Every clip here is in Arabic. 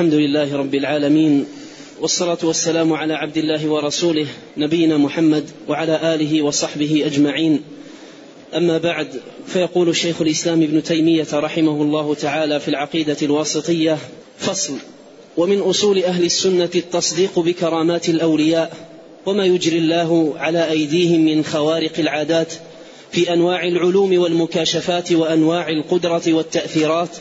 الحمد لله رب العالمين والصلاة والسلام على عبد الله ورسوله نبينا محمد وعلى آله وصحبه أجمعين. أما بعد فيقول شيخ الإسلام ابن تيمية رحمه الله تعالى في العقيدة الواسطية فصل ومن أصول أهل السنة التصديق بكرامات الأولياء وما يجري الله على أيديهم من خوارق العادات في أنواع العلوم والمكاشفات وأنواع القدرة والتأثيرات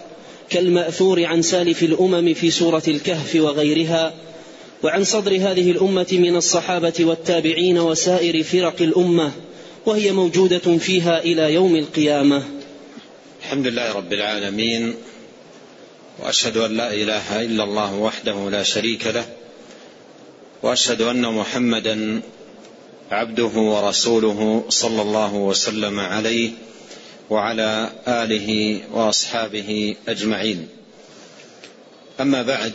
كالمأثور عن سالف الأمم في سورة الكهف وغيرها وعن صدر هذه الأمة من الصحابة والتابعين وسائر فرق الأمة وهي موجودة فيها إلى يوم القيامة. الحمد لله رب العالمين وأشهد أن لا إله إلا الله وحده لا شريك له وأشهد أن محمدا عبده ورسوله صلى الله وسلم عليه وعلى آله وأصحابه أجمعين. أما بعد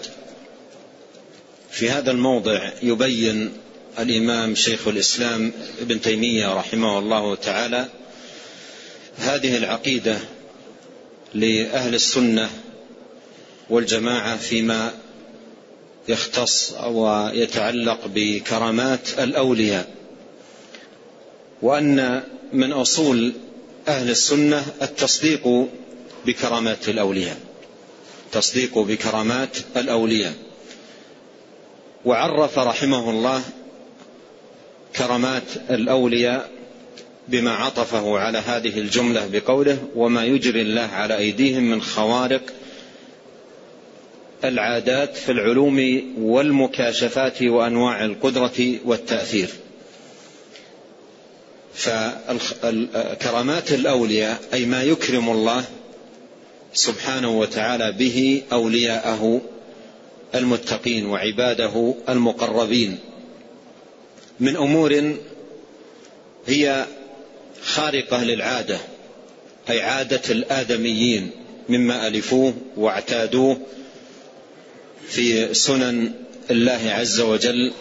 في هذا الموضع يبين الإمام شيخ الإسلام ابن تيمية رحمه الله تعالى هذه العقيدة لأهل السنة والجماعة فيما يختص أو يتعلق بكرامات الأولياء وأن من أصول أهل السنة التصديق بكرامات الأولياء. تصديق بكرامات الأولياء. وعرف رحمه الله كرامات الأولياء بما عطفه على هذه الجملة بقوله وما يجري الله على أيديهم من خوارق العادات في العلوم والمكاشفات وأنواع القدرة والتأثير فكرامات الأولياء أي ما يكرم الله سبحانه وتعالى به أولياءه المتقين وعباده المقربين. من أمور هي خارقة للعادة أي عادة الآدميين مما ألفوه واعتادوه في سنن الله عز وجل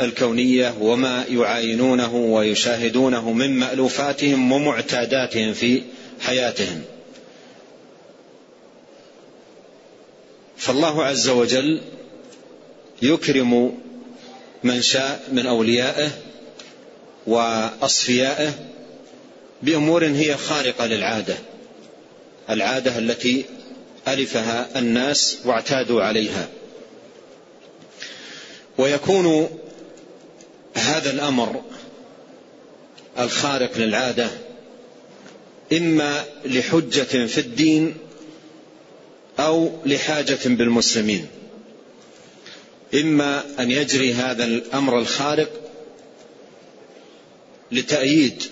الكونية وما يعاينونه ويشاهدونه من مألوفاتهم ومعتاداتهم في حياتهم. فالله عز وجل يكرم من شاء من أوليائه وأصفيائه بأمور هي خارقة للعادة العادة التي ألفها الناس واعتادوا عليها. ويكون هذا الأمر الخارق للعادة إما لحجة في الدين أو لحاجة بالمسلمين. إما أن يجري هذا الأمر الخارق لتأييد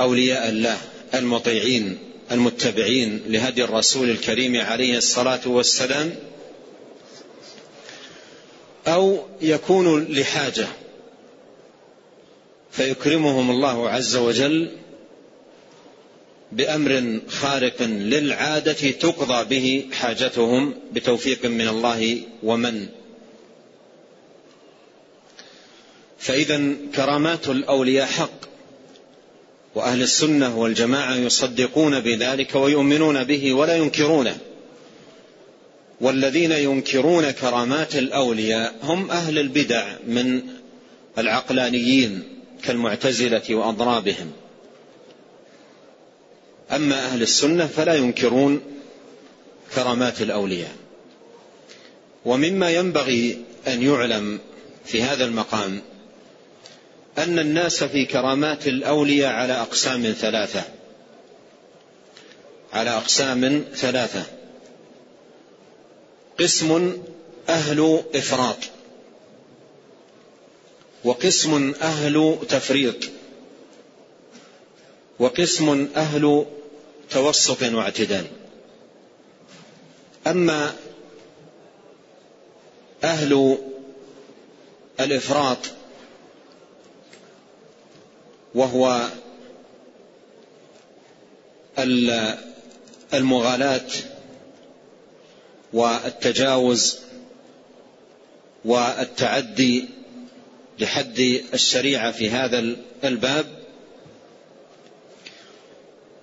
أولياء الله المطيعين المتبعين لهدي الرسول الكريم عليه الصلاة والسلام أو يكون لحاجة. فيكرمهم الله عز وجل بأمر خارق للعادة تقضى به حاجتهم بتوفيق من الله ومن. فإذا كرامات الأولياء حق وأهل السنة والجماعة يصدقون بذلك ويؤمنون به ولا ينكرونه. والذين ينكرون كرامات الأولياء هم أهل البدع من العقلانيين كالمعتزلة وأضرابهم. أما أهل السنة فلا ينكرون كرامات الأولياء. ومما ينبغي أن يعلم في هذا المقام أن الناس في كرامات الأولياء على أقسام ثلاثة. على أقسام ثلاثة. قسم أهل إفراط. وقسم أهل تفريط. وقسم أهل توسط واعتدال. أما أهل الإفراط وهو المغالاة والتجاوز والتعدي لحد الشريعة في هذا الباب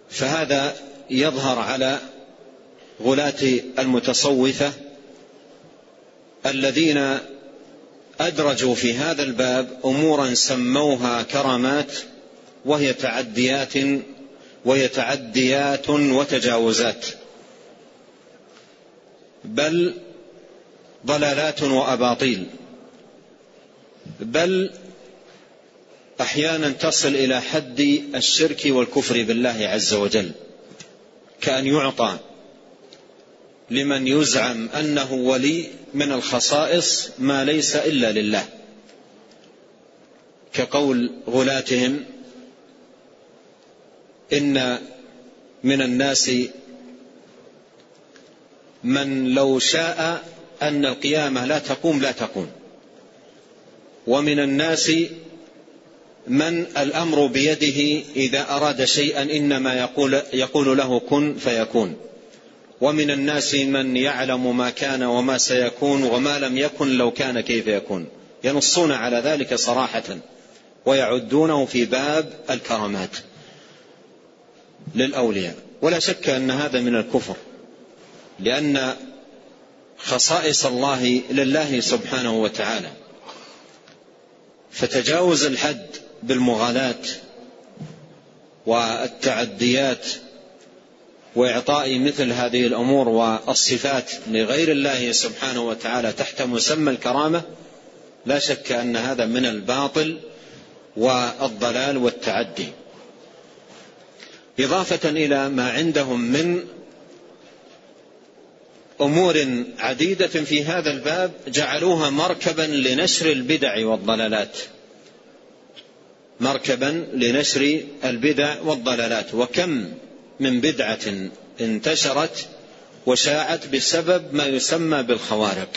فهذا يظهر على غلاة المتصوفة الذين أدرجوا في هذا الباب أمورا سموها كرامات وهي تعديات وهي تعديات وتجاوزات. بل ضلالات وأباطيل. بل أحيانا تصل إلى حد الشرك والكفر بالله عز وجل. كأن يعطى لمن يزعم أنه ولي من الخصائص ما ليس إلا لله. كقول غلاتهم إن من الناس من لو شاء أن القيامة لا تقوم لا تقوم. ومن الناس من الأمر بيده إذا أراد شيئا إنما يقول, يقول له كن فيكون. ومن الناس من يعلم ما كان وما سيكون وما لم يكن لو كان كيف يكون. ينصون على ذلك صراحة ويعدونه في باب الكرامات للأولياء. ولا شك أن هذا من الكفر. لأن خصائص الله لله سبحانه وتعالى فتجاوز الحد بالمغالاة والتعديات وإعطاء مثل هذه الأمور والصفات لغير الله سبحانه وتعالى تحت مسمى الكرامة لا شك أن هذا من الباطل والضلال والتعدي. إضافة إلى ما عندهم من أمور عديدة في هذا الباب جعلوها مركبا لنشر البدع والضلالات. مركبا لنشر البدع والضلالات. وكم من بدعة انتشرت وشاعت بسبب ما يسمى بالخوارق.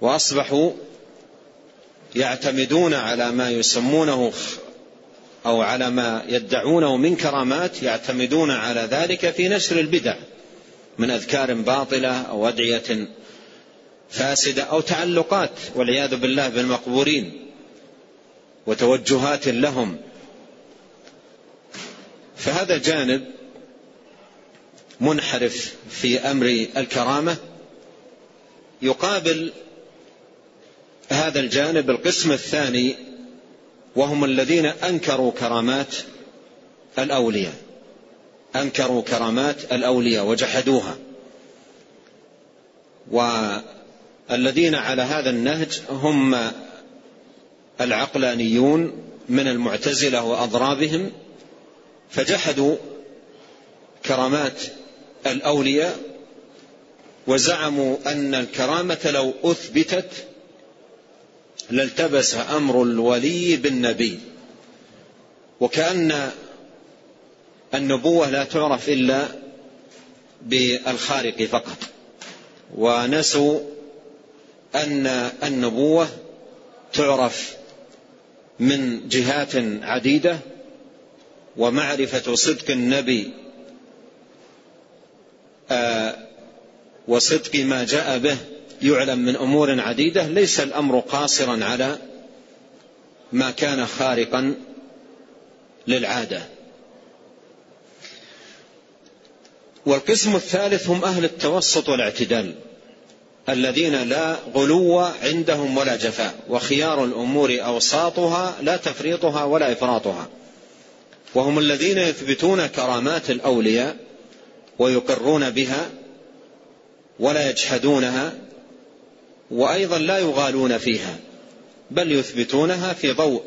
وأصبحوا يعتمدون على ما يسمونه أو على ما يدعونه من كرامات يعتمدون على ذلك في نشر البدع. من أذكار باطلة أو أدعية فاسدة أو تعلقات والعياذ بالله بالمقبورين وتوجهات لهم. فهذا جانب منحرف في أمر الكرامة. يقابل هذا الجانب القسم الثاني وهم الذين أنكروا كرامات الأولياء. أنكروا كرامات الأولياء وجحدوها. والذين على هذا النهج هم العقلانيون من المعتزلة وأضرابهم فجحدوا كرامات الأولياء وزعموا أن الكرامة لو أثبتت لالتبس أمر الولي بالنبي. وكأن النبوة لا تعرف إلا بالخارق فقط. ونسوا أن النبوة تعرف من جهات عديدة ومعرفة صدق النبي آه، وصدق ما جاء به يعلم من أمور عديدة. ليس الأمر قاصرا على ما كان خارقا للعادة. والقسم الثالث هم أهل التوسط والاعتدال الذين لا غلو عندهم ولا جفاء وخيار الأمور أوساطها لا تفريطها ولا إفراطها. وهم الذين يثبتون كرامات الأولياء ويقرون بها ولا يجحدونها وأيضا لا يغالون فيها بل يثبتونها في ضوء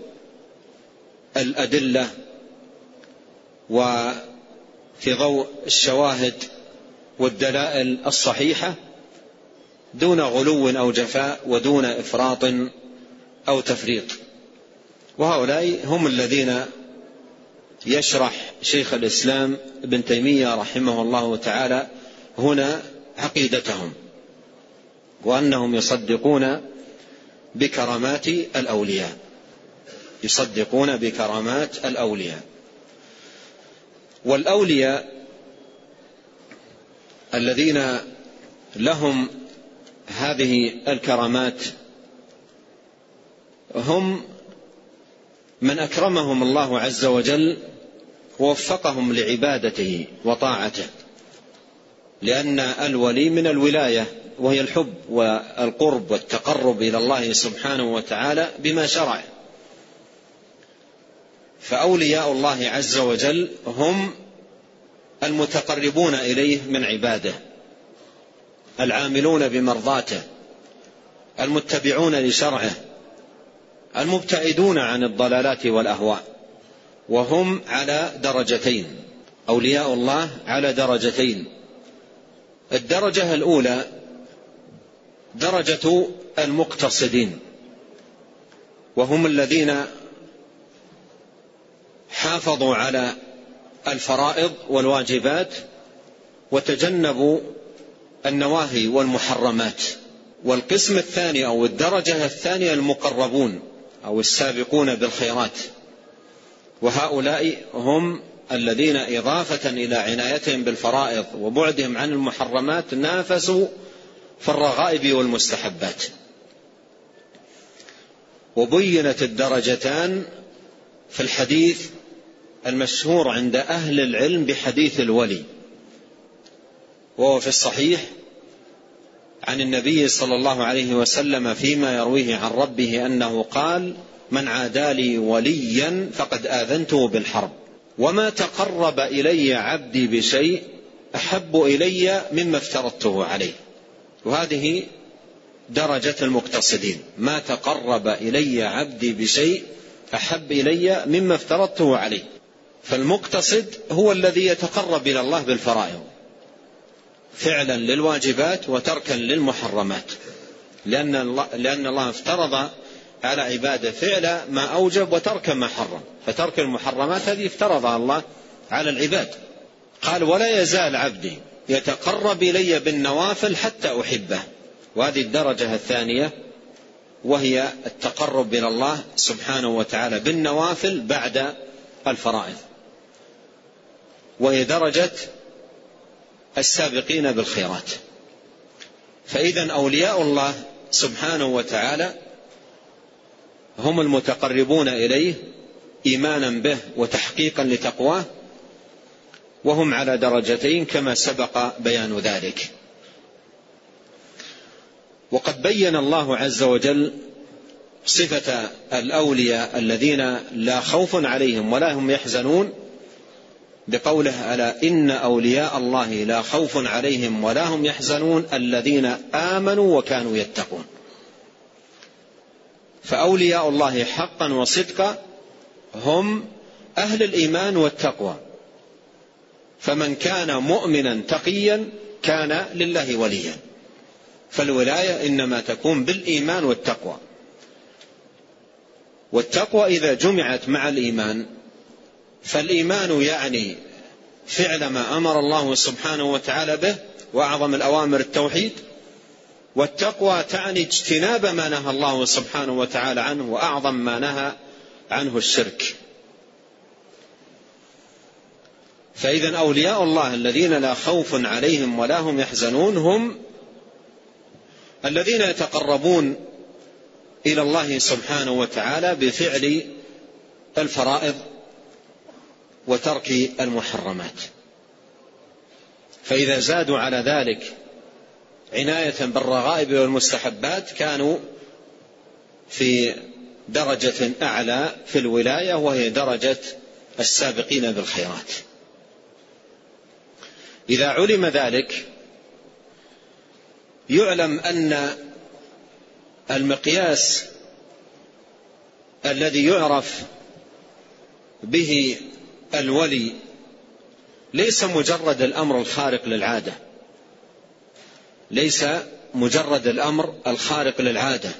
الأدلة وفي ضوء الشواهد والدلائل الصحيحة دون غلو أو جفاء ودون إفراط أو تفريط. وهؤلاء هم الذين يشرح شيخ الإسلام ابن تيمية رحمه الله تعالى هنا عقيدتهم وأنهم يصدقون بكرامات الأولياء يصدقون بكرامات الأولياء. والأولياء الذين لهم هذه الكرامات هم من أكرمهم الله عز وجل ووفقهم لعبادته وطاعته لأن الولي من الولاية وهي الحب والقرب والتقرب إلى الله سبحانه وتعالى بما شرع. فأولياء الله عز وجل هم المتقربون إليه من عباده العاملون بمرضاته المتبعون لشرعه المبتعدون عن الضلالات والأهواء وهم على درجتين أولياء الله على درجتين. الدرجة الأولى درجة المقتصدين وهم الذين حافظوا على الفرائض والواجبات وتجنبوا النواهي والمحرمات. والقسم الثاني أو الدرجة الثانية المقربون أو السابقون بالخيرات. وهؤلاء هم الذين إضافة إلى عنايتهم بالفرائض وبعدهم عن المحرمات نافسوا في الرغائب والمستحبات. وبينت الدرجتان في الحديث المشهور عند أهل العلم بحديث الولي وهو في الصحيح عن النبي صلى الله عليه وسلم فيما يرويه عن ربه أنه قال من عادى لي وليا فقد آذنته بالحرب وما تقرب إلي عبدي بشيء أحب إلي مما افترضته عليه. وهذه درجة المقتصدين ما تقرب إلي عبدي بشيء أحب إلي مما افترضته عليه. فالمقتصد هو الذي يتقرب إلى الله بالفرائض. فعلا للواجبات وتركا للمحرمات. لأن الله, لأن الله افترض على عباده فعل ما أوجب وترك ما حرم. فترك المحرمات هذه افترضها الله على العباد. قال ولا يزال عبدي يتقرب إلي بالنوافل حتى أحبه. وهذه الدرجة الثانية وهي التقرب إلى الله سبحانه وتعالى بالنوافل بعد الفرائض. وهي درجة السابقين بالخيرات. فإذا أولياء الله سبحانه وتعالى هم المتقربون إليه إيمانا به وتحقيقا لتقواه وهم على درجتين كما سبق بيان ذلك. وقد بين الله عز وجل صفة الأولياء الذين لا خوف عليهم ولا هم يحزنون بقوله ألا إن أولياء الله لا خوف عليهم ولا هم يحزنون الذين آمنوا وكانوا يتقون. فأولياء الله حقا وصدقا هم أهل الإيمان والتقوى. فمن كان مؤمنا تقيا كان لله وليا. فالولاية إنما تكون بالإيمان والتقوى. والتقوى إذا جمعت مع الإيمان فالإيمان يعني فعل ما أمر الله سبحانه وتعالى به وأعظم الأوامر التوحيد والتقوى تعني اجتناب ما نهى الله سبحانه وتعالى عنه وأعظم ما نهى عنه الشرك. فإذا أولياء الله الذين لا خوف عليهم ولا هم يحزنون هم الذين يتقربون إلى الله سبحانه وتعالى بفعل الفرائض وترك المحرمات. فإذا زادوا على ذلك عناية بالرغائب والمستحبات كانوا في درجة أعلى في الولاية وهي درجة السابقين بالخيرات. إذا علم ذلك يعلم أن المقياس الذي يعرف به الولي ليس مجرد الأمر الخارق للعادة ليس مجرد الأمر الخارق للعادة.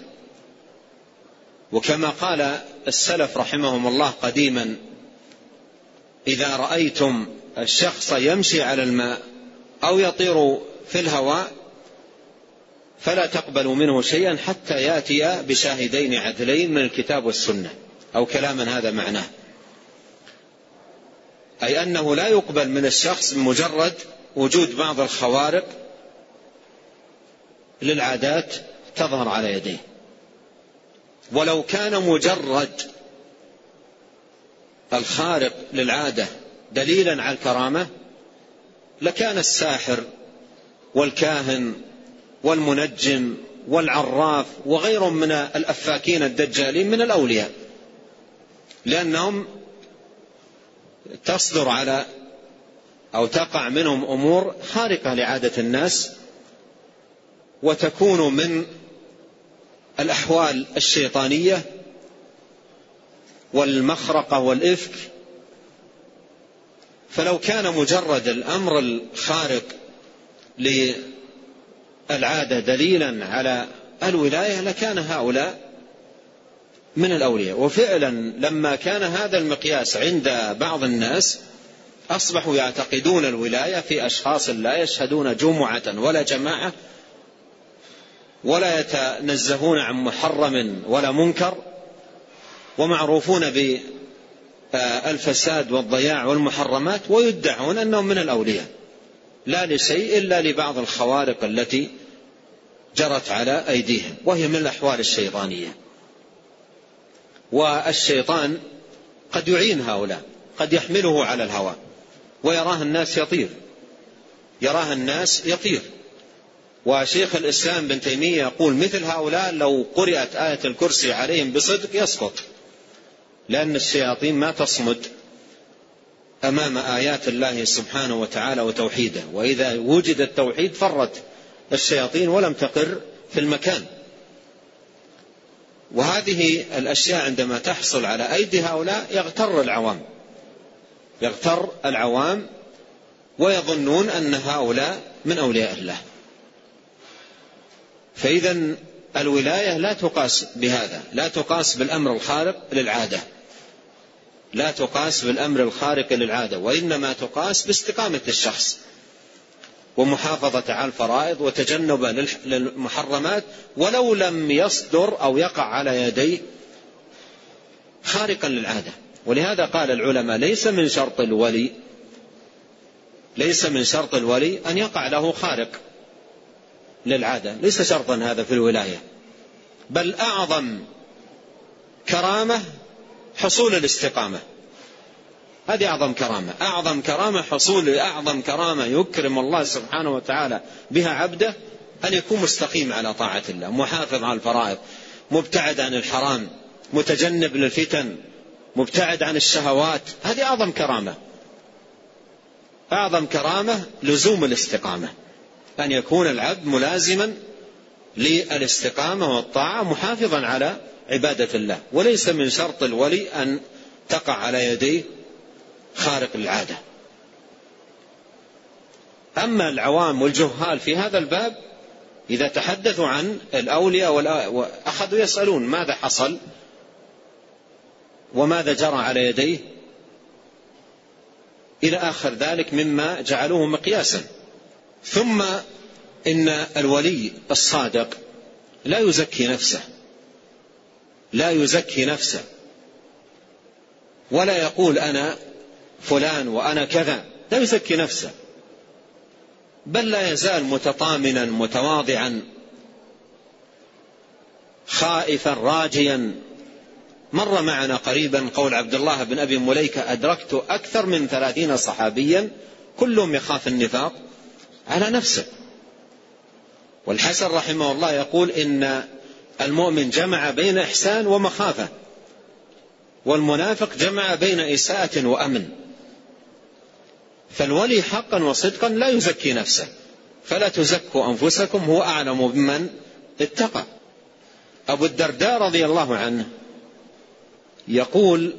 وكما قال السلف رحمهم الله قديما إذا رأيتم الشخص يمشي على الماء أو يطير في الهواء فلا تقبلوا منه شيئا حتى يأتي بشاهدين عدلين من الكتاب والسنة أو كلاما هذا معناه. أي أنه لا يقبل من الشخص مجرد وجود بعض الخوارق للعادات تظهر على يديه. ولو كان مجرد الخارق للعادة دليلا على الكرامة لكان الساحر والكاهن والمنجم والعراف وغيرهم من الأفاكين الدجالين من الأولياء لأنهم تصدر على أو تقع منهم أمور خارقة لعادة الناس وتكون من الأحوال الشيطانية والمخرقة والإفك. فلو كان مجرد الأمر الخارق للعادة دليلا على الولاية لكان هؤلاء من الأولياء. وفعلا لما كان هذا المقياس عند بعض الناس أصبحوا يعتقدون الولاية في أشخاص لا يشهدون جمعة ولا جماعة ولا يتنزهون عن محرم ولا منكر ومعروفون بالفساد والضياع والمحرمات ويدعون أنهم من الأولياء. لا لشيء إلا لبعض الخوارق التي جرت على أيديهم وهي من الأحوال الشيطانية. والشيطان قد يعين هؤلاء قد يحمله على الهوى ويراه الناس يطير يراه الناس يطير. وشيخ الإسلام بن تيمية يقول مثل هؤلاء لو قرأت آية الكرسي عليهم بصدق يسقط لأن الشياطين ما تصمد أمام آيات الله سبحانه وتعالى وتوحيده. وإذا وجد التوحيد فرت الشياطين ولم تقر في المكان. وهذه الأشياء عندما تحصل على أيدي هؤلاء يغتر العوام. يغتر العوام ويظنون أن هؤلاء من أولياء الله. فإذا الولاية لا تقاس بهذا لا تقاس بالأمر الخارق للعادة. لا تقاس بالأمر الخارق للعادة وإنما تقاس باستقامة الشخص. ومحافظة على الفرائض وتجنب للمحرمات ولو لم يصدر أو يقع على يديه خارقا للعادة. ولهذا قال العلماء ليس من شرط الولي ليس من شرط الولي أن يقع له خارق للعادة. ليس شرطا هذا في الولاية. بل أعظم كرامة حصول الاستقامة. هذه أعظم كرامة. أعظم كرامة حصول أعظم كرامة يكرم الله سبحانه وتعالى بها عبده أن يكون مستقيم على طاعة الله محافظ على الفرائض مبتعد عن الحرام متجنب للفتن مبتعد عن الشهوات. هذه أعظم كرامة. أعظم كرامة لزوم الاستقامة. أن يكون العبد ملازما للاستقامة والطاعة محافظا على عبادة الله. وليس من شرط الولي أن تقع على يديه خارق العادة أما العوام والجهال في هذا الباب إذا تحدثوا عن الأولياء وأخذوا يسألون ماذا حصل وماذا جرى على يديه إلى آخر ذلك مما جعلوه مقياسا. ثم إن الولي الصادق لا يزكي نفسه لا يزكي نفسه ولا يقول أنا فلان وأنا كذا. لا يزكي نفسه. بل لا يزال متطامنا متواضعا خائفا راجيا. مر معنا قريبا قول عبد الله بن أبي مليكة أدركت أكثر من ثلاثين صحابيا كلهم يخاف النفاق على نفسه. والحسن رحمه الله يقول إن المؤمن جمع بين إحسان ومخافة والمنافق جمع بين إساءة وأمن. فالولي حقا وصدقا لا يزكي نفسه. فلا تزكوا أنفسكم هو أعلم بمن اتقى. أبو الدرداء رضي الله عنه يقول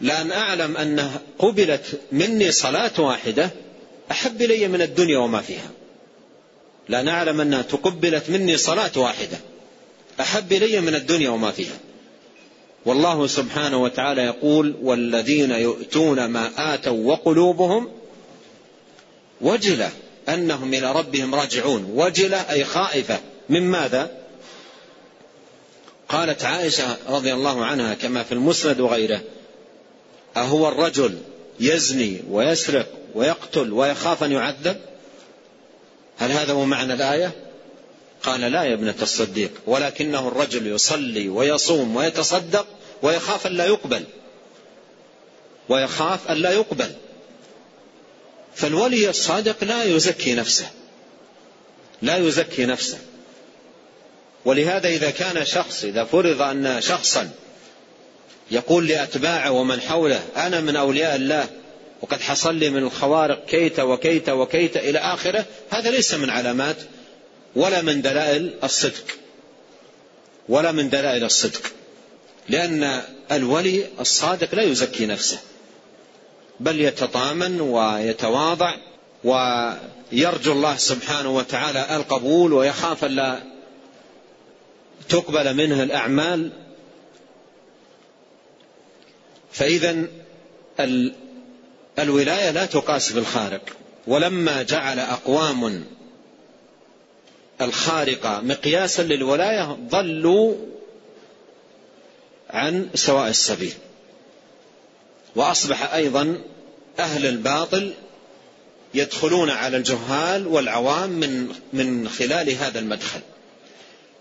لأن أعلم أن قبلت مني صلاة واحدة أحب إلي من الدنيا وما فيها. لأن أعلم أنها تقبلت مني صلاة واحدة أحب إلي من الدنيا وما فيها. والله سبحانه وتعالى يقول والذين يؤتون ما آتوا وقلوبهم وجلة أنهم إلى ربهم راجعون. وجلة أي خائفة. من ماذا؟ قالت عائشة رضي الله عنها كما في المسند وغيره أهو الرجل يزني ويسرق ويقتل ويخاف أن يعذب؟ هل هذا هو معنى الآية؟ قال لا يا ابنة الصديق ولكنه الرجل يصلي ويصوم ويتصدق ويخاف أن لا يقبل. ويخاف أن لا يقبل. فالولي الصادق لا يزكي نفسه. لا يزكي نفسه. ولهذا إذا كان شخص إذا فرض أن شخصا يقول لأتباعه ومن حوله أنا من أولياء الله وقد حصل لي من الخوارق كيت وكيت وكيت إلى آخره هذا ليس من علامات ولا من دلائل الصدق. ولا من دلائل الصدق. لأن الولي الصادق لا يزكي نفسه. بل يتطامن ويتواضع ويرجو الله سبحانه وتعالى القبول ويخاف ألا تقبل منه الأعمال. فإذا الولاية لا تقاس بالخارق. ولما جعل أقوام الخارقة مقياسا للولاية ضلوا عن سواء السبيل. وأصبح أيضا أهل الباطل يدخلون على الجهال والعوام من من خلال هذا المدخل.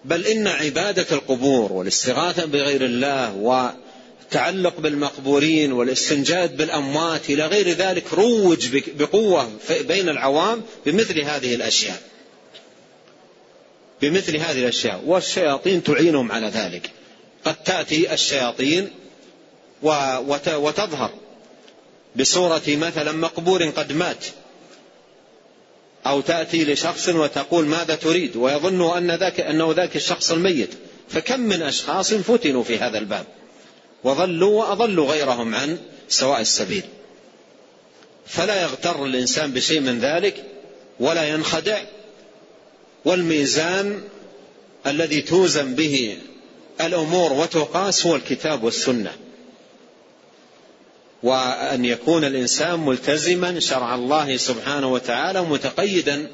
بل إن عبادة القبور والاستغاثة بغير الله والتعلق بالمقبورين والاستنجاد بالأموات إلى غير ذلك روج بقوة بين العوام بمثل هذه الأشياء. بمثل هذه الأشياء والشياطين تعينهم على ذلك. قد تأتي الشياطين وتظهر بصورة مثلا مقبور قد مات أو تأتي لشخص وتقول ماذا تريد ويظن أن ذاك أنه ذاك الشخص الميت. فكم من أشخاص فتنوا في هذا الباب وضلوا وأضلوا غيرهم عن سواء السبيل. فلا يغتر الإنسان بشيء من ذلك ولا ينخدع والميزان الذي توزن به الأمور وتقاس هو الكتاب والسنة. وأن يكون الإنسان ملتزما شرع الله سبحانه وتعالى متقيدا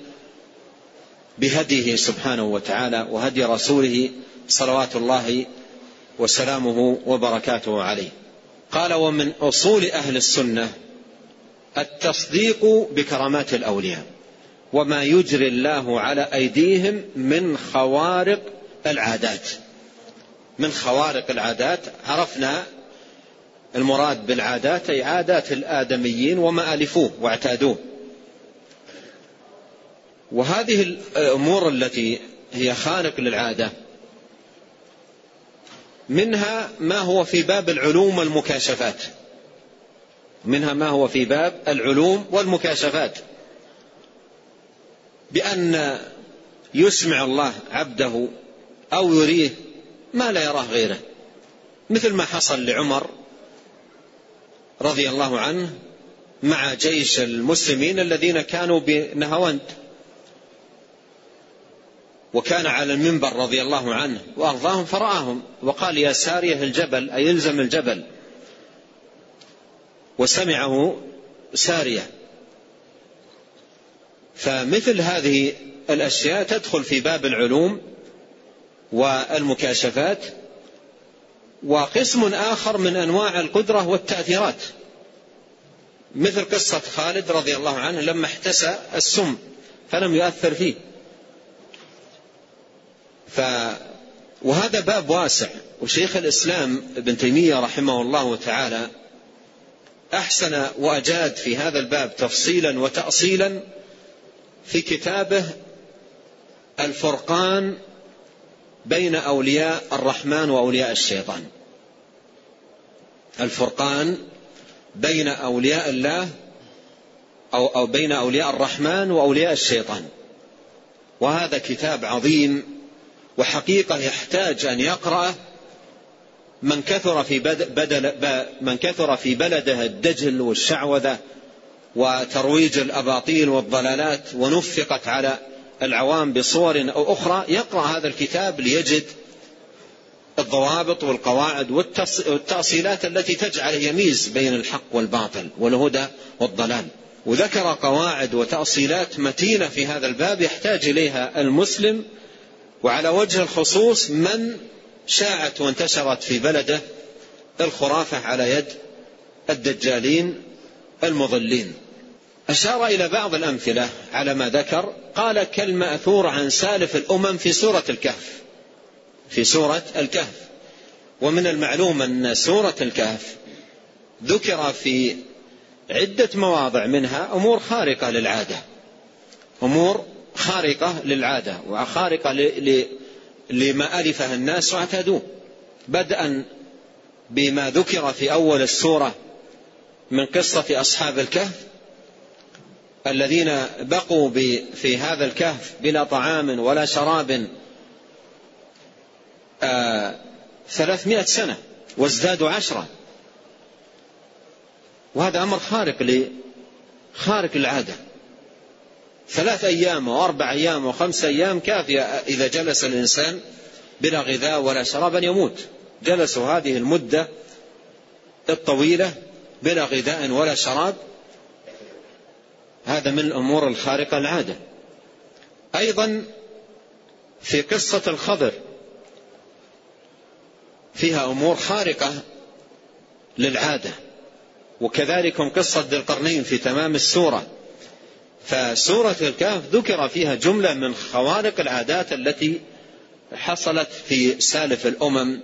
بهديه سبحانه وتعالى وهدي رسوله صلوات الله وسلامه وبركاته عليه. قال ومن أصول أهل السنة التصديق بكرامات الأولياء. وما يجري الله على أيديهم من خوارق العادات. من خوارق العادات عرفنا المراد بالعادات أي عادات الآدميين وما ألفوه واعتادوه. وهذه الأمور التي هي خارق للعادة منها ما هو في باب العلوم والمكاشفات. منها ما هو في باب العلوم والمكاشفات. بأن يسمع الله عبده أو يريه ما لا يراه غيره. مثل ما حصل لعمر رضي الله عنه مع جيش المسلمين الذين كانوا بنهاوند. وكان على المنبر رضي الله عنه وأرضاهم فرآهم وقال يا سارية الجبل أي يلزم الجبل. وسمعه سارية. فمثل هذه الأشياء تدخل في باب العلوم والمكاشفات وقسم آخر من أنواع القدرة والتأثيرات. مثل قصة خالد رضي الله عنه لما احتسى السم فلم يؤثر فيه. ف وهذا باب واسع. وشيخ الإسلام ابن تيمية رحمه الله تعالى أحسن وأجاد في هذا الباب تفصيلا وتأصيلا في كتابه الفرقان بين أولياء الرحمن وأولياء الشيطان. الفرقان بين أولياء الله أو, أو بين أولياء الرحمن وأولياء الشيطان. وهذا كتاب عظيم وحقيقة يحتاج أن يقرأ من كثر في بدل من كثر في بلده الدجل والشعوذة وترويج الأباطيل والضلالات ونفقت على العوام بصور أو أخرى يقرأ هذا الكتاب ليجد الضوابط والقواعد والتأصيلات التي تجعل يميز بين الحق والباطل والهدى والضلال. وذكر قواعد وتأصيلات متينة في هذا الباب يحتاج إليها المسلم. وعلى وجه الخصوص من شاعت وانتشرت في بلده الخرافة على يد الدجالين المضلين. أشار إلى بعض الأمثلة على ما ذكر. قال كالمأثور عن سالف الأمم في سورة الكهف في سورة الكهف. ومن المعلوم أن سورة الكهف ذكر في عدة مواضع منها أمور خارقة للعادة. أمور خارقة للعادة وخارقة لما ألفه الناس واعتادوه. بدءا بما ذكر في أول السورة من قصة أصحاب الكهف الذين بقوا في هذا الكهف بلا طعام ولا شراب آه ثلاثمائة سنة وازدادوا عشرة. وهذا أمر خارق خارق للعادة. ثلاث أيام وأربع أيام وخمس أيام كافية إذا جلس الإنسان بلا غذاء ولا شراب أن يموت. جلسوا هذه المدة الطويلة بلا غذاء ولا شراب هذا من الأمور الخارقة العادة. أيضا في قصة الخضر فيها أمور خارقة للعادة وكذلك قصة ذي القرنين في تمام السورة. فسورة الكهف ذكر فيها جملة من خوارق العادات التي حصلت في سالف الأمم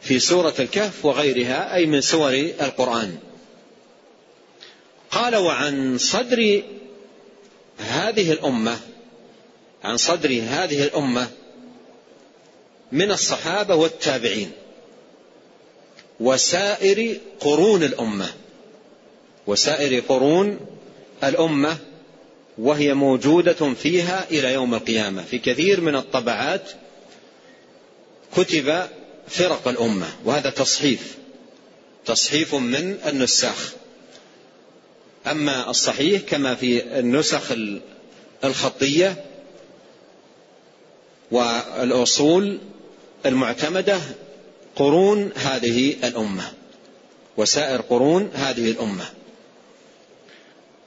في سورة الكهف وغيرها أي من سور القرآن. قال وعن صدر هذه الأمة عن صدر هذه الأمة من الصحابة والتابعين وسائر قرون الأمة وسائر قرون الأمة وهي موجودة فيها إلى يوم القيامة. في كثير من الطبعات كتب فرق الأمة وهذا تصحيف تصحيف من النساخ. أما الصحيح كما في النسخ الخطية والأصول المعتمدة قرون هذه الأمة وسائر قرون هذه الأمة.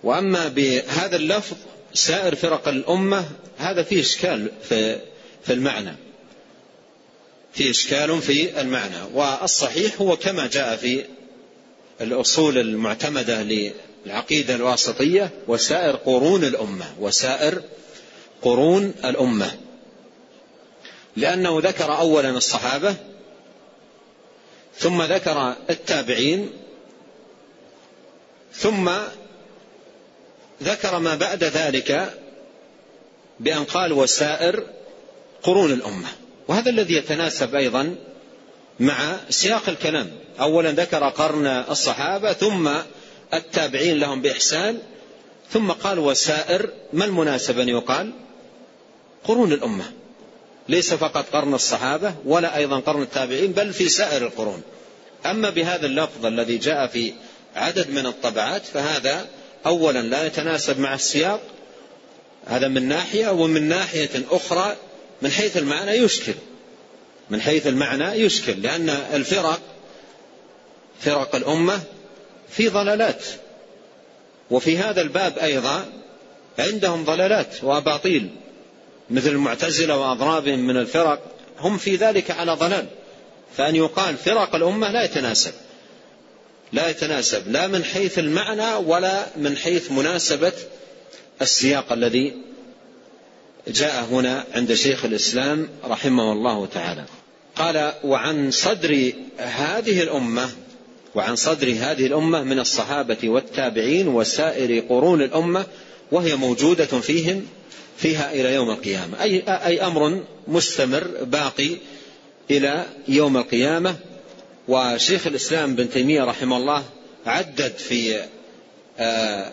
وأما بهذا اللفظ سائر فرق الأمة هذا فيه إشكال في, في المعنى. في إشكال في المعنى. والصحيح هو كما جاء في الأصول المعتمدة للعقيدة الواسطية وسائر قرون الأمة وسائر قرون الأمة. لأنه ذكر أولا الصحابة ثم ذكر التابعين ثم ذكر ما بعد ذلك بأن قال وسائر قرون الأمة. وهذا الذي يتناسب أيضا مع سياق الكلام. أولا ذكر قرن الصحابة ثم التابعين لهم بإحسان ثم قال وسائر ما المناسب أن يقال؟ قرون الأمة. ليس فقط قرن الصحابة ولا أيضا قرن التابعين بل في سائر القرون. أما بهذا اللفظ الذي جاء في عدد من الطبعات فهذا أولا لا يتناسب مع السياق. هذا من ناحية ومن ناحية أخرى من حيث المعنى يشكل. من حيث المعنى يشكل لأن الفرق فرق الأمة في ضلالات. وفي هذا الباب أيضا عندهم ضلالات وأباطيل مثل المعتزلة وأضرابهم من الفرق هم في ذلك على ضلال. فأن يقال فرق الأمة لا يتناسب. لا يتناسب لا من حيث المعنى ولا من حيث مناسبة السياق الذي جاء هنا عند شيخ الإسلام رحمه الله تعالى. قال وعن صدر هذه الأمة وعن صدر هذه الأمة من الصحابة والتابعين وسائر قرون الأمة وهي موجودة فيهم فيها إلى يوم القيامة. أي, أي أمر مستمر باقي إلى يوم القيامة. وشيخ الإسلام بن تيمية رحمه الله عدد في آه،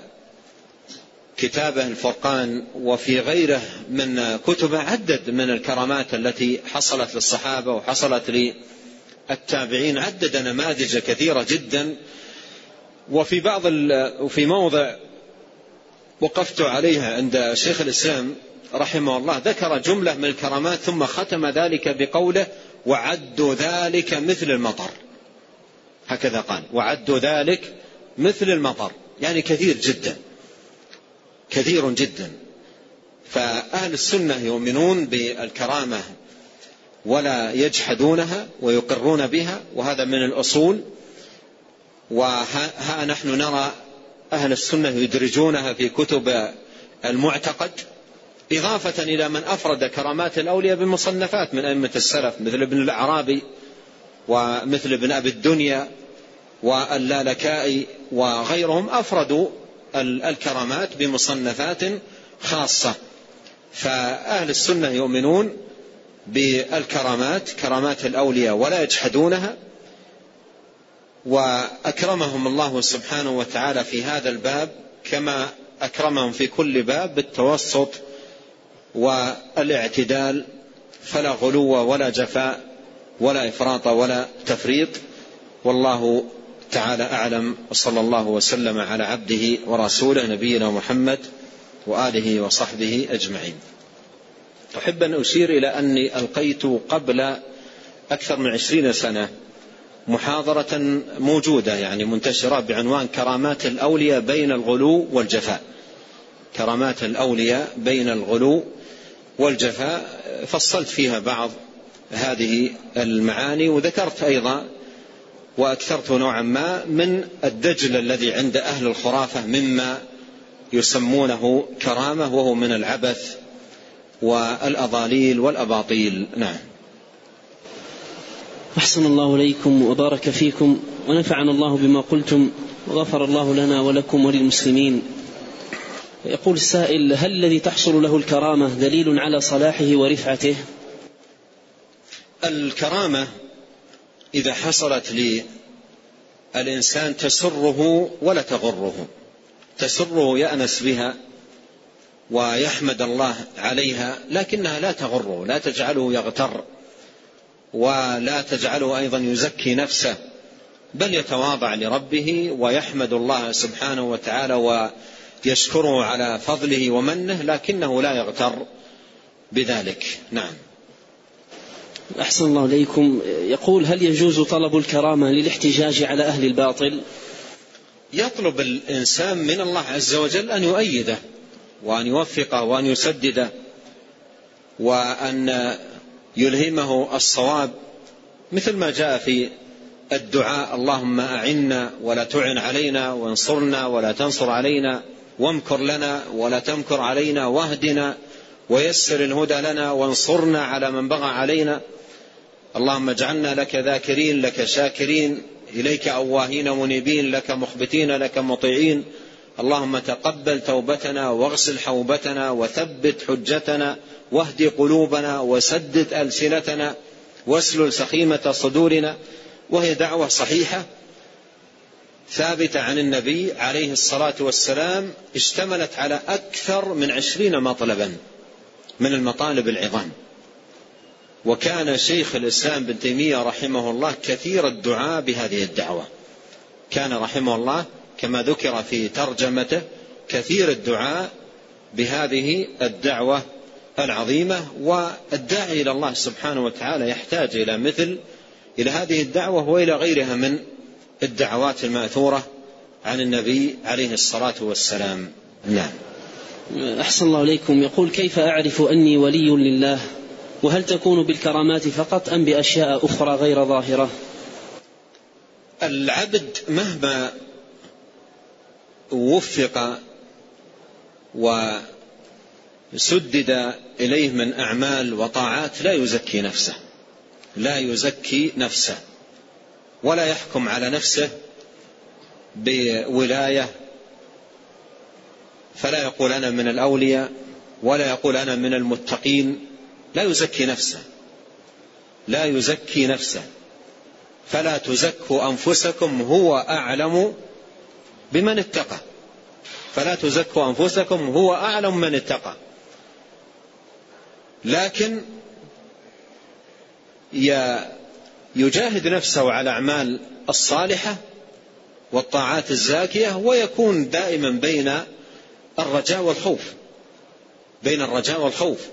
كتابه الفرقان وفي غيره من كتبه عدد من الكرامات التي حصلت للصحابة وحصلت للتابعين عدد نماذج كثيرة جدا. وفي بعض وفي موضع وقفت عليها عند شيخ الإسلام رحمه الله ذكر جملة من الكرامات ثم ختم ذلك بقوله وعدوا ذلك مثل المطر هكذا قال وعدوا ذلك مثل المطر يعني كثير جدا. كثير جدا. فأهل السنة يؤمنون بالكرامة ولا يجحدونها ويقرون بها وهذا من الأصول. وها نحن نرى أهل السنة يدرجونها في كتب المعتقد إضافة إلى من أفرد كرامات الأولياء بمصنفات من أئمة السلف مثل ابن الأعرابي ومثل ابن أبي الدنيا واللالكائي وغيرهم أفردوا الكرامات بمصنفات خاصة. فأهل السنة يؤمنون بالكرامات كرامات الأولياء ولا يجحدونها وأكرمهم الله سبحانه وتعالى في هذا الباب كما أكرمهم في كل باب بالتوسط والاعتدال. فلا غلو ولا جفاء ولا إفراط ولا تفريط. والله تعالى أعلم وصلى الله وسلم على عبده ورسوله نبينا محمد وآله وصحبه أجمعين. أحب أن أشير إلى أني ألقيت قبل أكثر من عشرين سنة محاضرة موجودة يعني منتشرة بعنوان كرامات الأولياء بين الغلو والجفاء. كرامات الأولياء بين الغلو والجفاء فصلت فيها بعض هذه المعاني وذكرت أيضا وأكثرت نوعا ما من الدجل الذي عند أهل الخرافة مما يسمونه كرامة وهو من العبث والأضاليل والأباطيل. نعم. أحسن الله إليكم وبارك فيكم ونفعنا الله بما قلتم وغفر الله لنا ولكم وللمسلمين. يقول السائل هل الذي تحصل له الكرامة دليل على صلاحه ورفعته؟ الكرامة إذا حصلت للإنسان تسره ولا تغره. تسره يأنس بها ويحمد الله عليها لكنها لا تغره لا تجعله يغتر ولا تجعله أيضا يزكي نفسه بل يتواضع لربه ويحمد الله سبحانه وتعالى ويشكره على فضله ومنه لكنه لا يغتر بذلك. نعم. أحسن الله إليكم. يقول هل يجوز طلب الكرامة للاحتجاج على أهل الباطل؟ يطلب الإنسان من الله عز وجل أن يؤيده. وأن يوفقه وأن يسدده وأن يلهمه الصواب مثل ما جاء في الدعاء اللهم أعنا ولا تعن علينا وانصرنا ولا تنصر علينا وامكر لنا ولا تمكر علينا واهدنا ويسر الهدى لنا وانصرنا على من بغى علينا. اللهم اجعلنا لك ذاكرين لك شاكرين إليك أواهين منيبين لك مخبتين لك مطيعين. اللهم تقبل توبتنا واغسل حوبتنا وثبت حجتنا واهد قلوبنا وسدد ألسنتنا واسلل سخيمة صدورنا وهي دعوة صحيحة ثابتة عن النبي عليه الصلاة والسلام اشتملت على أكثر من عشرين مطلبا من المطالب العظام. وكان شيخ الإسلام بن تيمية رحمه الله كثير الدعاء بهذه الدعوة. كان رحمه الله كما ذكر في ترجمته كثير الدعاء بهذه الدعوة العظيمة والداعي إلى الله سبحانه وتعالى يحتاج إلى مثل إلى هذه الدعوة وإلى غيرها من الدعوات المأثورة عن النبي عليه الصلاة والسلام. نعم. أحسن الله إليكم. يقول كيف أعرف أني ولي لله؟ وهل تكون بالكرامات فقط أم بأشياء أخرى غير ظاهرة؟ العبد مهما وفق وسدد إليه من أعمال وطاعات لا يزكي نفسه. لا يزكي نفسه. ولا يحكم على نفسه بولاية. فلا يقول أنا من الأولياء ولا يقول أنا من المتقين. لا يزكي نفسه. لا يزكي نفسه. فلا تزكوا أنفسكم هو أعلم بمن اتقى. فلا تزكوا أنفسكم هو أعلم من اتقى. لكن يجاهد نفسه على الاعمال الصالحة والطاعات الزاكية ويكون دائما بين الرجاء والخوف. بين الرجاء والخوف.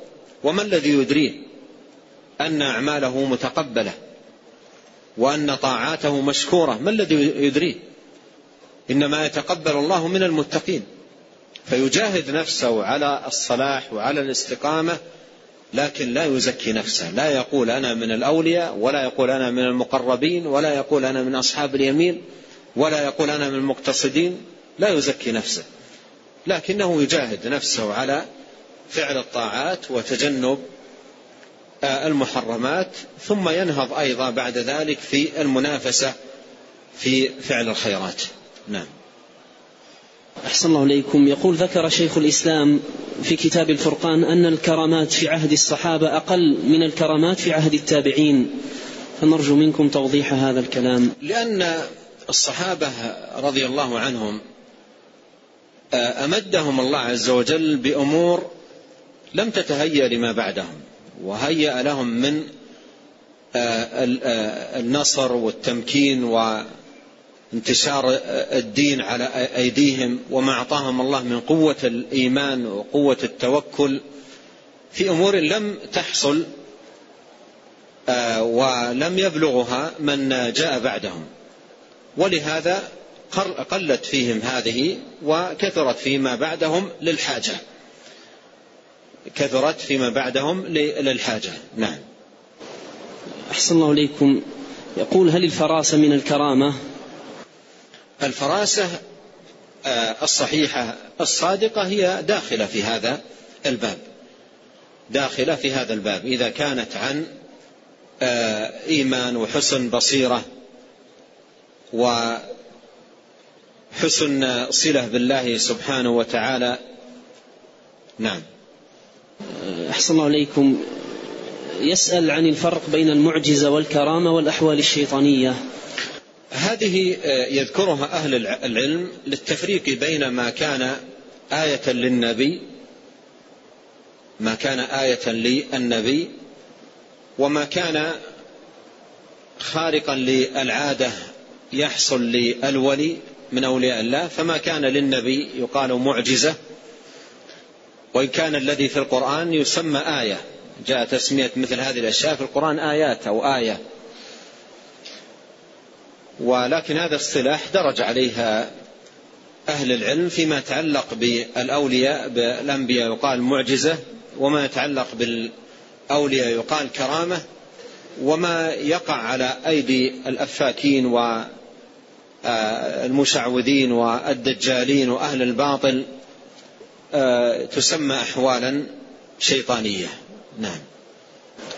وما الذي يدريه أن أعماله متقبلة وأن طاعاته مشكورة؟ ما الذي يدريه إنما يتقبل الله من المتقين. فيجاهد نفسه على الصلاح وعلى الاستقامة لكن لا يزكي نفسه لا يقول أنا من الأولياء ولا يقول أنا من المقربين ولا يقول أنا من أصحاب اليمين ولا يقول أنا من المقتصدين لا يزكي نفسه. لكنه يجاهد نفسه على فعل الطاعات وتجنب آه، المحرمات ثم ينهض أيضا بعد ذلك في المنافسة في فعل الخيرات. نعم. أحسن الله إليكم. يقول ذكر شيخ الإسلام في كتاب الفرقان أن الكرامات في عهد الصحابة أقل من الكرامات في عهد التابعين. فنرجو منكم توضيح هذا الكلام. لأن الصحابة رضي الله عنهم آه، أمدهم الله عز وجل بأمور لم تتهيأ لما بعدهم وهيأ لهم من آه، آه، النصر والتمكين وانتشار الدين على أيديهم وما أعطاهم الله من قوة الإيمان وقوة التوكل في أمور لم تحصل ولم يبلغها من جاء بعدهم. ولهذا قلت فيهم هذه وكثرت فيما بعدهم للحاجة. كثرت فيما بعدهم للحاجة. نعم. أحسن الله إليكم. يقول هل الفراسة من الكرامة؟ الفراسة آه، الصحيحة الصادقة هي داخلة في هذا الباب. داخلة في هذا الباب. إذا كانت عن آه، إيمان وحسن بصيرة وحسن صلة بالله سبحانه وتعالى. نعم. أحسن الله عليكم. يسأل عن الفرق بين المعجزة والكرامة والأحوال الشيطانية. هذه يذكرها أهل العلم للتفريق بين ما كان آية للنبي ما كان آية للنبي وما كان خارقا للعادة يحصل للولي من أولياء الله فما كان للنبي يقال معجزة. وإن كان الذي في القرآن يسمى آية. جاء تسمية مثل هذه الأشياء في القرآن آيات أو آية. ولكن هذا اصطلاح درج عليها أهل العلم فيما يتعلق بالأولياء بالأنبياء يقال معجزة وما يتعلق بالأولياء يقال كرامة وما يقع على أيدي الأفاكين والمشعوذين والدجالين وأهل الباطل آه، تسمى أحوالا شيطانية. نعم.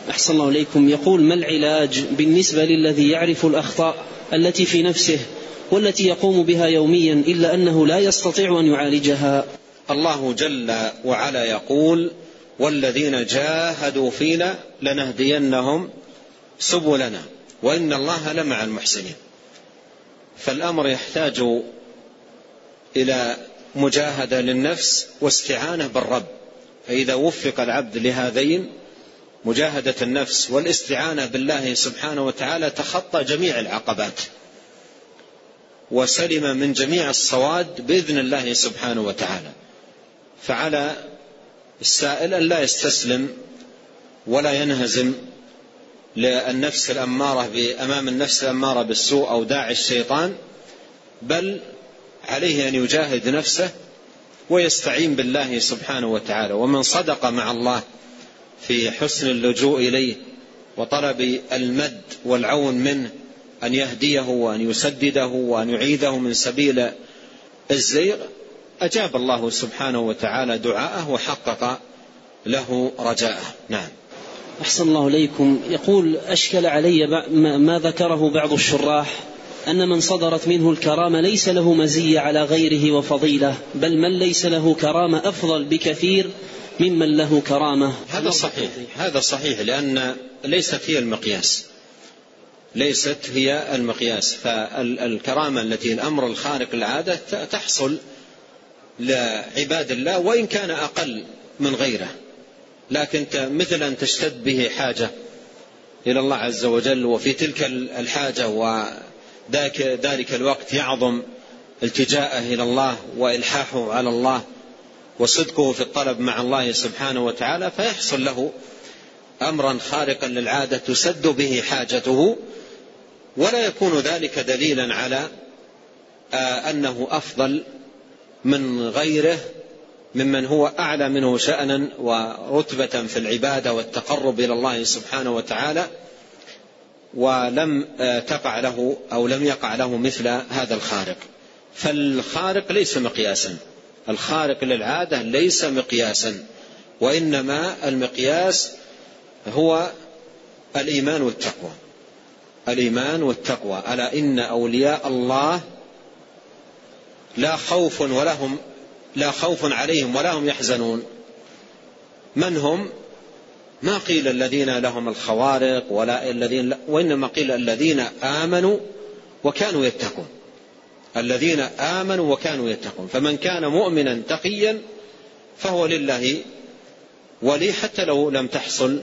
أحسن الله إليكم. يقول ما العلاج بالنسبة للذي يعرف الأخطاء التي في نفسه والتي يقوم بها يوميا إلا أنه لا يستطيع أن يعالجها؟ الله جل وعلا يقول والذين جاهدوا فينا لنهدينهم سبلنا وإن الله لمع المحسنين. فالأمر يحتاج إلى مجاهدة للنفس واستعانة بالرب. فإذا وفق العبد لهذين مجاهدة النفس والاستعانة بالله سبحانه وتعالى تخطى جميع العقبات. وسلم من جميع الصواد بإذن الله سبحانه وتعالى. فعلى السائل أن لا يستسلم ولا ينهزم للنفس الأمارة أمام النفس الأمارة بالسوء أو داعي الشيطان بل عليه أن يجاهد نفسه ويستعين بالله سبحانه وتعالى. ومن صدق مع الله في حسن اللجوء إليه وطلب المد والعون منه أن يهديه وأن يسدده وأن يعيده من سبيل الزيغ. أجاب الله سبحانه وتعالى دعاءه وحقق له رجاءه. نعم. أحسن الله إليكم. يقول أشكل علي ما ذكره بعض الشراح أن من صدرت منه الكرامة ليس له مزية على غيره وفضيلة بل من ليس له كرامة أفضل بكثير ممن له كرامة. هذا صحيح. هذا صحيح لأن ليست هي المقياس. ليست هي المقياس. فالكرامة التي الأمر الخارق للعادة تحصل لعباد الله وإن كان أقل من غيره. لكن مثل أن تشتد به حاجة إلى الله عز وجل وفي تلك الحاجة وذاك ذلك الوقت يعظم التجاءه إلى الله وإلحاحه على الله. وصدقه في الطلب مع الله سبحانه وتعالى فيحصل له أمرا خارقا للعادة تسد به حاجته ولا يكون ذلك دليلا على آه، أنه أفضل من غيره ممن هو أعلى منه شأنا ورتبة في العبادة والتقرب إلى الله سبحانه وتعالى ولم آه، تقع له أو لم يقع له مثل هذا الخارق. فالخارق ليس مقياسا. الخارق للعادة ليس مقياسا وإنما المقياس هو الإيمان والتقوى. الإيمان والتقوى. ألا إن أولياء الله لا خوف ولهم لا خوف عليهم ولا هم يحزنون. من هم؟ ما قيل الذين لهم الخوارق ولا الذين وإنما قيل الذين آمنوا وكانوا يتقون. الذين آمنوا وكانوا يتقون. فمن كان مؤمنا تقيا فهو لله ولي حتى لو لم تحصل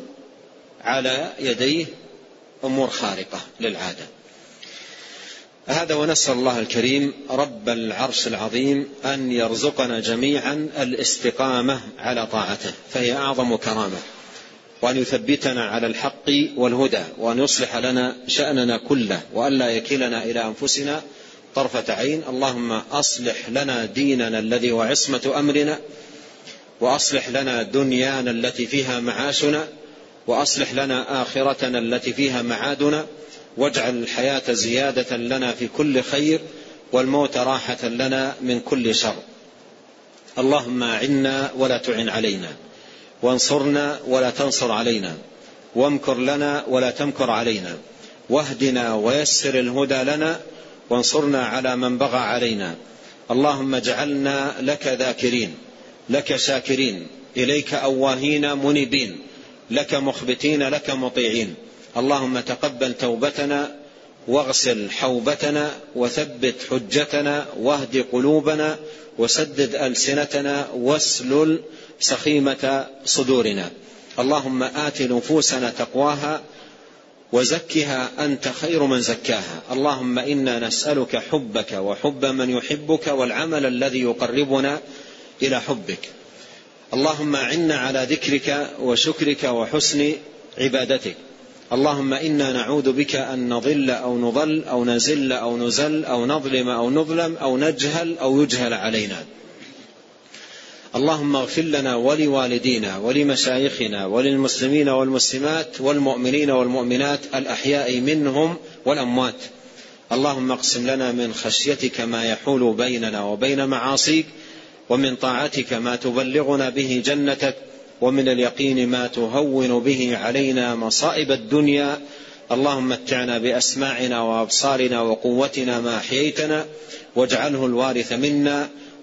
على يديه أمور خارقة للعادة. هذا ونسأل الله الكريم رب العرش العظيم أن يرزقنا جميعا الاستقامة على طاعته فهي أعظم كرامة وأن يثبتنا على الحق والهدى وأن يصلح لنا شأننا كله وأن لا يكلنا إلى أنفسنا طرفة عين اللهم أصلح لنا ديننا الذي هو عصمة أمرنا وأصلح لنا دنيانا التي فيها معاشنا وأصلح لنا آخرتنا التي فيها معادنا واجعل الحياة زيادة لنا في كل خير والموت راحة لنا من كل شر. اللهم أعنا ولا تعن علينا وانصرنا ولا تنصر علينا وامكر لنا ولا تمكر علينا واهدنا ويسر الهدى لنا وانصرنا على من بغى علينا. اللهم اجعلنا لك ذاكرين لك شاكرين إليك أواهين منيبين لك مخبتين لك مطيعين. اللهم تقبل توبتنا واغسل حوبتنا وثبت حجتنا واهد قلوبنا وسدد ألسنتنا واسلل سخيمة صدورنا. اللهم آت نفوسنا تقواها وزكها أنت خير من زكاها. اللهم إنا نسألك حبك وحب من يحبك والعمل الذي يقربنا إلى حبك. اللهم اعنا على ذكرك وشكرك وحسن عبادتك. اللهم إنا نعوذ بك أن نضل أو نضل أو نزل أو نزل أو نظلم أو نظلم أو نجهل أو يجهل علينا. اللهم اغفر لنا ولوالدينا ولمشايخنا وللمسلمين والمسلمات والمؤمنين والمؤمنات الأحياء منهم والأموات. اللهم اقسم لنا من خشيتك ما يحول بيننا وبين معاصيك ومن طاعتك ما تبلغنا به جنتك ومن اليقين ما تهون به علينا مصائب الدنيا. اللهم متعنا بأسماعنا وأبصارنا وقوتنا ما أحييتنا واجعله الوارث منا.